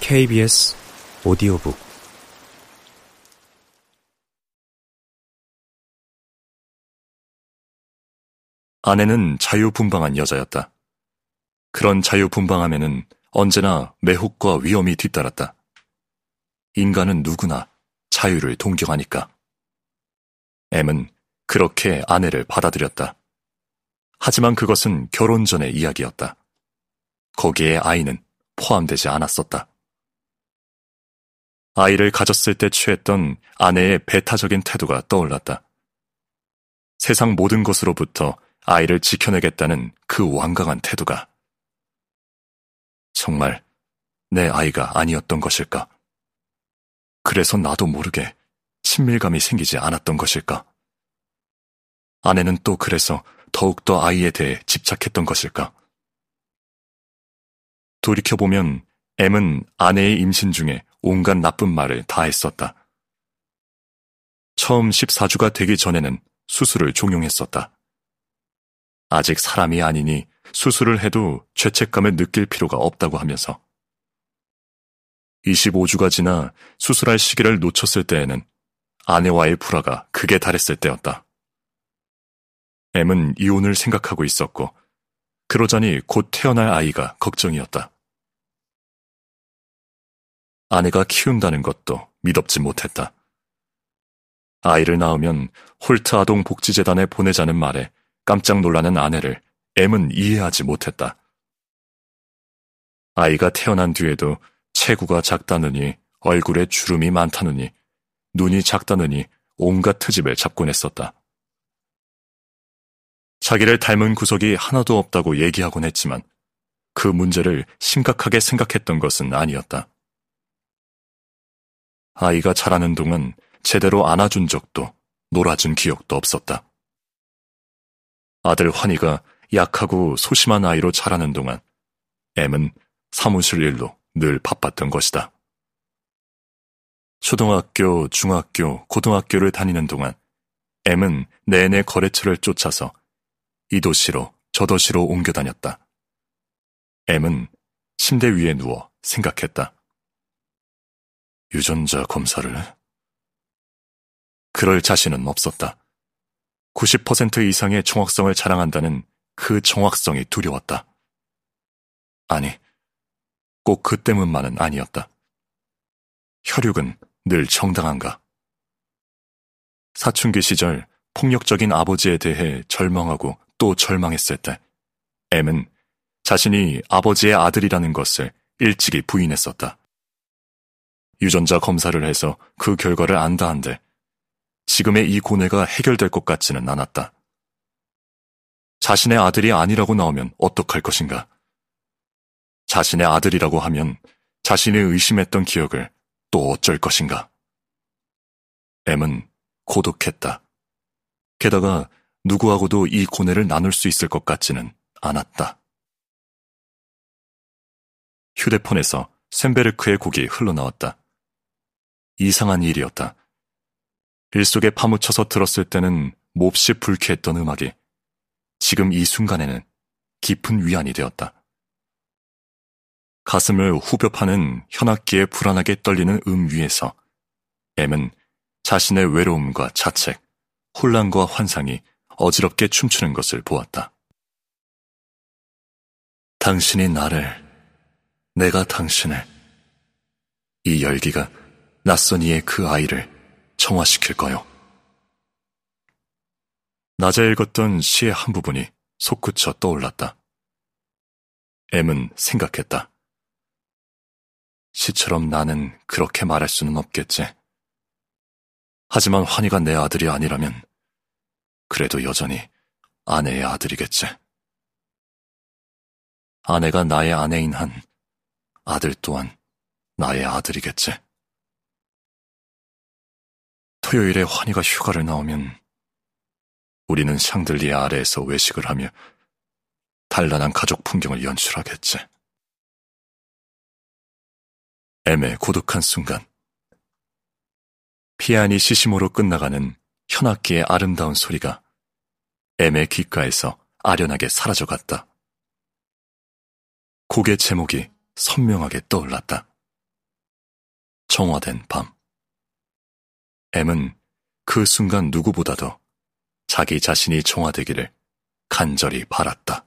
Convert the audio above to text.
KBS 오디오북 아내는 자유분방한 여자였다. 그런 자유분방함에는 언제나 매혹과 위험이 뒤따랐다. 인간은 누구나 자유를 동경하니까. M은 그렇게 아내를 받아들였다. 하지만 그것은 결혼 전의 이야기였다. 거기에 아이는 포함되지 않았었다. 아이를 가졌을 때 취했던 아내의 배타적인 태도가 떠올랐다. 세상 모든 것으로부터 아이를 지켜내겠다는 그 완강한 태도가 정말 내 아이가 아니었던 것일까? 그래서 나도 모르게 친밀감이 생기지 않았던 것일까? 아내는 또 그래서 더욱더 아이에 대해 집착했던 것일까? 돌이켜보면 M은 아내의 임신 중에 온갖 나쁜 말을 다 했었다. 처음 14주가 되기 전에는 수술을 종용했었다. 아직 사람이 아니니 수술을 해도 죄책감을 느낄 필요가 없다고 하면서 25주가 지나 수술할 시기를 놓쳤을 때에는 아내와의 불화가 극에 달했을 때였다. M은 이혼을 생각하고 있었고 그러자니 곧 태어날 아이가 걱정이었다. 아내가 키운다는 것도 믿업지 못했다. 아이를 낳으면 홀트 아동 복지재단에 보내자는 말에 깜짝 놀라는 아내를 M은 이해하지 못했다. 아이가 태어난 뒤에도 체구가 작다느니 얼굴에 주름이 많다느니 눈이 작다느니 온갖 트집을 잡곤 했었다. 자기를 닮은 구석이 하나도 없다고 얘기하곤 했지만 그 문제를 심각하게 생각했던 것은 아니었다. 아이가 자라는 동안 제대로 안아준 적도 놀아준 기억도 없었다. 아들 환희가 약하고 소심한 아이로 자라는 동안 M은 사무실 일로 늘 바빴던 것이다. 초등학교, 중학교, 고등학교를 다니는 동안 M은 내내 거래처를 쫓아서 이 도시로 저 도시로 옮겨 다녔다. M은 침대 위에 누워 생각했다. 유전자 검사를 해? 그럴 자신은 없었다. 90% 이상의 정확성을 자랑한다는 그 정확성이 두려웠다. 아니, 꼭 그 때문만은 아니었다. 혈육은 늘 정당한가? 사춘기 시절 폭력적인 아버지에 대해 절망하고 또 절망했을 때 M은 자신이 아버지의 아들이라는 것을 일찍이 부인했었다. 유전자 검사를 해서 그 결과를 안다 한데 지금의 이 고뇌가 해결될 것 같지는 않았다. 자신의 아들이 아니라고 나오면 어떡할 것인가? 자신의 아들이라고 하면 자신이 의심했던 기억을 또 어쩔 것인가? M은 고독했다. 게다가 누구하고도 이 고뇌를 나눌 수 있을 것 같지는 않았다. 휴대폰에서 샌베르크의 곡이 흘러나왔다. 이상한 일이었다. 일 속에 파묻혀서 들었을 때는 몹시 불쾌했던 음악이 지금 이 순간에는 깊은 위안이 되었다. 가슴을 후벼 파는 현악기에 불안하게 떨리는 음 위에서 M은 자신의 외로움과 자책, 혼란과 환상이 어지럽게 춤추는 것을 보았다. 당신이 나를, 내가 당신을, 이 열기가 낯선 이의 그 아이를 정화시킬까요? 낮에 읽었던 시의 한 부분이 솟구쳐 떠올랐다. M은 생각했다. 시처럼 나는 그렇게 말할 수는 없겠지. 하지만 환희가 내 아들이 아니라면 그래도 여전히 아내의 아들이겠지. 아내가 나의 아내인 한 아들 또한 나의 아들이겠지. 토요일에 환희가 휴가를 나오면 우리는 샹들리에 아래에서 외식을 하며 단란한 가족 풍경을 연출하겠지. 애매 고독한 순간 피아니 시시모로 끝나가는 현악기의 아름다운 소리가 애매 귓가에서 아련하게 사라져갔다. 곡의 제목이 선명하게 떠올랐다. 정화된 밤. M은 그 순간 누구보다도 자기 자신이 정화되기를 간절히 바랐다.